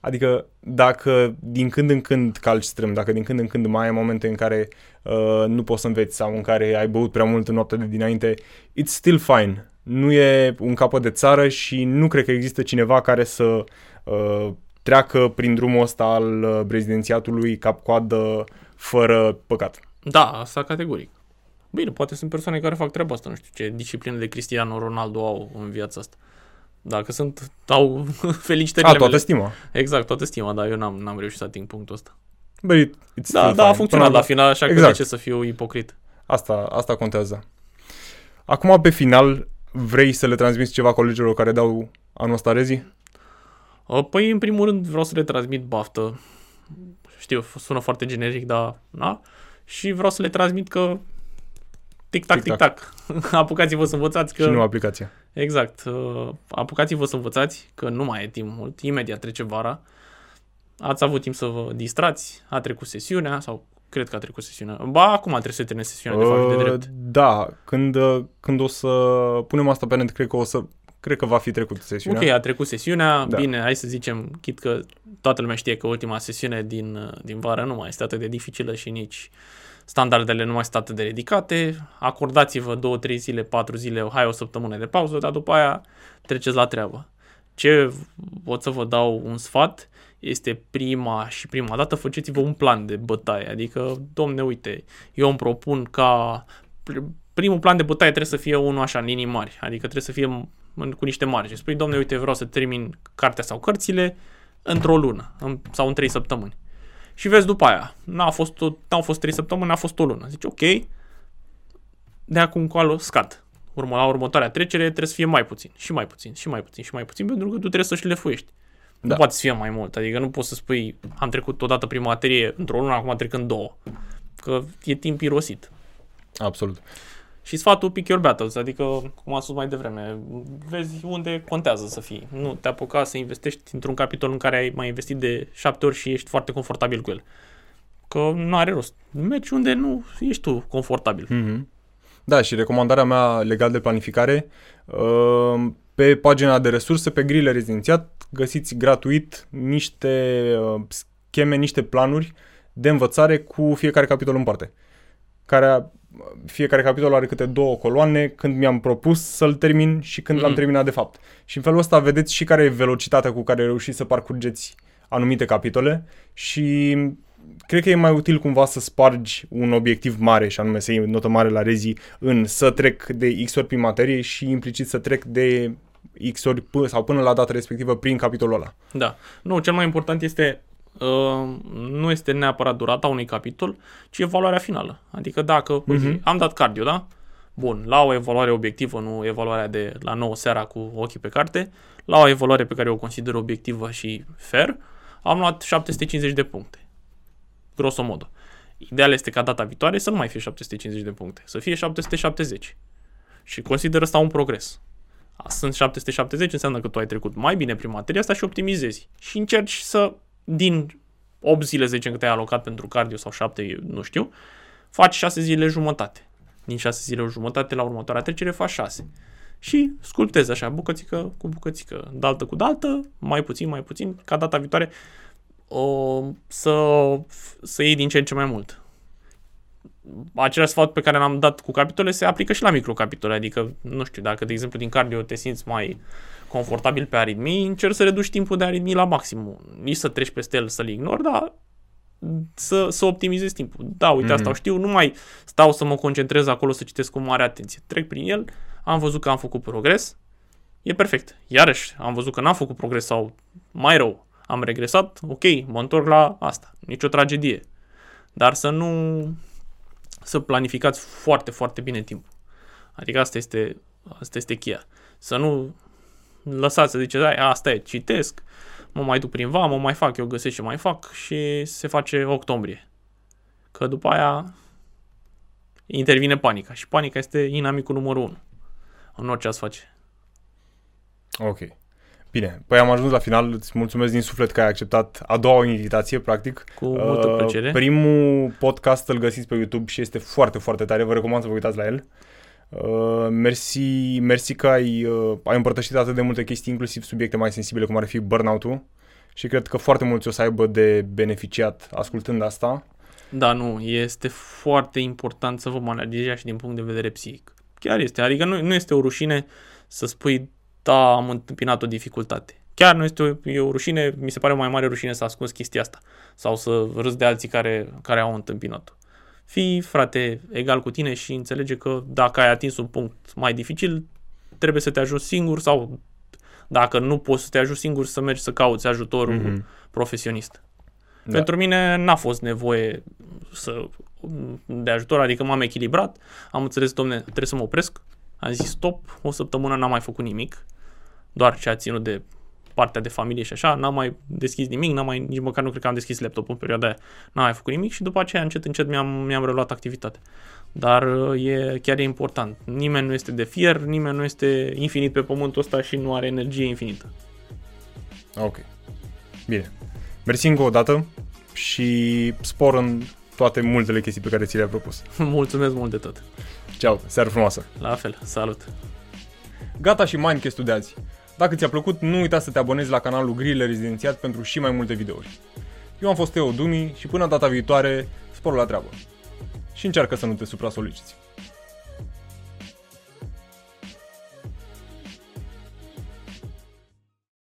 Adică dacă din când în când calci strâm, dacă din când în când mai ai momente în care uh, nu poți să înveți sau în care ai băut prea mult în noaptea de dinainte, it's still fine. Nu e un capăt de țară și nu cred că există cineva care să uh, treacă prin drumul ăsta al uh, prezidențiatului cap-coadă fără păcat. Da, asta categoric. Bine, poate sunt persoane care fac treaba asta, nu știu ce disciplină de Cristiano Ronaldo au în viața asta. Dacă sunt, au (laughs) felicitările A, toată mele. stima. Exact, toată stima, dar eu n-am, n-am reușit să ating punctul ăsta. but it, it's Da, still da, a fine. funcționat Până la final, așa că Exact. de ce să fiu ipocrit? Asta, asta contează. Acum, pe final, vrei să le transmiți ceva colegilor care dau anul ăsta rezii? Uh, Păi, în primul rând, vreau să le transmit baftă. Știu, sună foarte generic, dar na. Și vreau să le transmit că tic-tac, Tic-tac. tic-tac. (laughs) Apucați-vă să învățați că... Și nu aplicația. Exact. Uh, Apucați-vă să învățați că nu mai e timp mult. Imediat trece vara. Ați avut timp să vă distrați. A trecut sesiunea sau cred că a trecut sesiunea. Ba, acum trebuie să termine sesiunea de fapt de Uh, drept. Da, când, uh, când o să punem asta pe net, cred că o să cred că va fi trecut sesiunea. Ok, a trecut sesiunea, Da. da. bine, hai să zicem, chit că toată lumea știe că ultima sesiune din, uh, din vară nu mai este atât de dificilă și nici standardele nu mai sunt atât de ridicate. Acordați-vă două, trei zile, patru zile, hai o săptămână de pauză, dar după aia treceți la treabă. Ce pot să vă dau un sfat este prima și prima dată faceți-vă un plan de bătaie. Adică, domne, uite, eu îmi propun ca pr- primul plan de bătaie trebuie să fie unul așa, în linii mari. Adică trebuie să fie în- cu niște margini. Spui, domne, uite, vreau să termin cartea sau cărțile într-o lună în, sau în trei săptămâni. Și vezi după aia, n-a fost, o- n-au fost trei săptămâni, a fost o lună. Zici, ok, de acum încolo scad. Urmă, la următoarea trecere trebuie să fie mai puțin, și mai puțin, și mai puțin, și mai puțin, pentru că tu trebuie să-și lefuiești. Da. Da. Nu poate să fie mai mult, adică nu poți să spui, am trecut odată prima materie într-o lună, acum trec în două. Că e timp irosit. Absolut. Și sfatul pick your battles, adică, cum am spus mai devreme, vezi unde contează să fii. Nu te apuca să investești într-un capitol în care ai mai investit de șapte ori și ești foarte confortabil cu el. Că nu are rost. Mergi unde nu ești tu confortabil. Mhm. Da, și recomandarea mea legat de planificare, uh, pe pagina de resurse, pe grile rezidențiat, găsiți gratuit niște uh, scheme, niște planuri de învățare cu fiecare capitol în parte. Care, fiecare capitol are câte două coloane când mi-am propus să-l termin și când l-am Mhm. terminat de fapt. Și în felul ăsta vedeți și care e velocitatea cu care reușiți să parcurgeți anumite capitole și cred că e mai util cumva să spargi un obiectiv mare și anume să iei notă mare la rezi în să trec de X ori prin materie și implicit să trec de X ori p- sau până la data respectivă prin capitolul ăla. Da. Nu, cel mai important este uh, nu este neapărat durata unui capitol, ci evaluarea finală. Adică dacă Mhm. uh-huh. am dat cardio, da? Bun, la o evaluare obiectivă, nu evaluarea de la 9 seara cu ochii pe carte, la o evaluare pe care o consider obiectivă și fair, am luat 750 de puncte. Grosomodo. Ideal este ca data viitoare să nu mai fie 750 de puncte, să fie 770. Și consider asta un progres. Sunt 770, înseamnă că tu ai trecut mai bine prin materia asta și optimizezi. Și încerci să, din 8 zile, să zicem că te-ai alocat pentru cardio sau 7, eu nu știu, faci 6 zile jumătate. Din 6 zile jumătate la următoarea trecere faci 6. Și sculptezi așa, bucățică cu bucățică, daltă cu daltă, mai puțin, mai puțin, ca data viitoare o, să, să iei din ce în ce mai mult. Același sfat pe care l-am dat cu capitole se aplică și la microcapitole, adică, nu știu, dacă, de exemplu, din cardio te simți mai confortabil pe aritmii, încerci să reduci timpul de aritmii la maximum. Nici să treci peste el, să-l ignori, dar să, să optimizezi timpul. Da, uite, asta Mhm. o știu, nu mai stau să mă concentrez acolo să citesc cu mare atenție. Trec prin el, am văzut că am făcut progres, e perfect. Iarăși, am văzut că n-am făcut progres sau mai rău, am regresat, ok, mă întorc la asta. Nicio tragedie. Dar să nu să planificați foarte, foarte bine timpul. Adică asta este, asta este cheia. Să nu lăsați să ziceți, "Ai, asta e, citesc, mă mai duc prin va, mă mai fac, eu găsesc ce mai fac și se face octombrie. Că după aia intervine panica și panica este inamicul numărul 1 în orice ați face. Ok. Bine, păi am ajuns la final, îți mulțumesc din suflet că ai acceptat a doua invitație, practic. Cu multă Uh, plăcere. Primul podcast îl găsiți pe YouTube și este foarte, foarte tare, vă recomand să vă uitați la el. Uh, mersi, mersi că ai, uh, ai împărtășit atât de multe chestii, inclusiv subiecte mai sensibile, cum ar fi burnout-ul. Și cred că foarte mulți o să aibă de beneficiat ascultând asta. Da, nu, este foarte important să vă managează și din punct de vedere psihic. Chiar este, adică nu, nu este o rușine să spui, da, am întâmpinat o dificultate. Chiar nu este o, e o rușine, mi se pare o mai mare rușine să ascunzi chestia asta. Sau să râzi de alții care, care au întâmpinat-o. Fii, frate, egal cu tine și înțelege că dacă ai atins un punct mai dificil, trebuie să te ajuți singur sau dacă nu poți să te ajut singur, să mergi să cauți ajutorul Mhm. mm-hmm. profesionist. Da. Pentru mine n-a fost nevoie să, de ajutor, adică m-am echilibrat, am înțeles, domne, trebuie să mă opresc, am zis stop, o săptămână n-am mai făcut nimic, doar ce a ținut de partea de familie și așa, n-am mai deschis nimic, n-am mai, nici măcar nu cred că am deschis laptopul în perioada aia, n-am mai făcut nimic și după aceea încet, încet mi-am, mi-am reluat activitatea. Dar e chiar e important. Nimeni nu este de fier, nimeni nu este infinit pe pământul ăsta și nu are energie infinită. Ok. Bine. Mersi încă o dată și spor în toate multele chestii pe care ți le-ai propus. (laughs) Mulțumesc mult de tot. Ceau, seară frumoasă. La fel, salut. Gata și Mindcast-ul de azi. Dacă ți-a plăcut, nu uita să te abonezi la canalul Grile Rezidențiat pentru și mai multe videouri. Eu am fost Teo Dumi și până data viitoare, spor la treabă. Și încearcă să nu te supra-soliciți.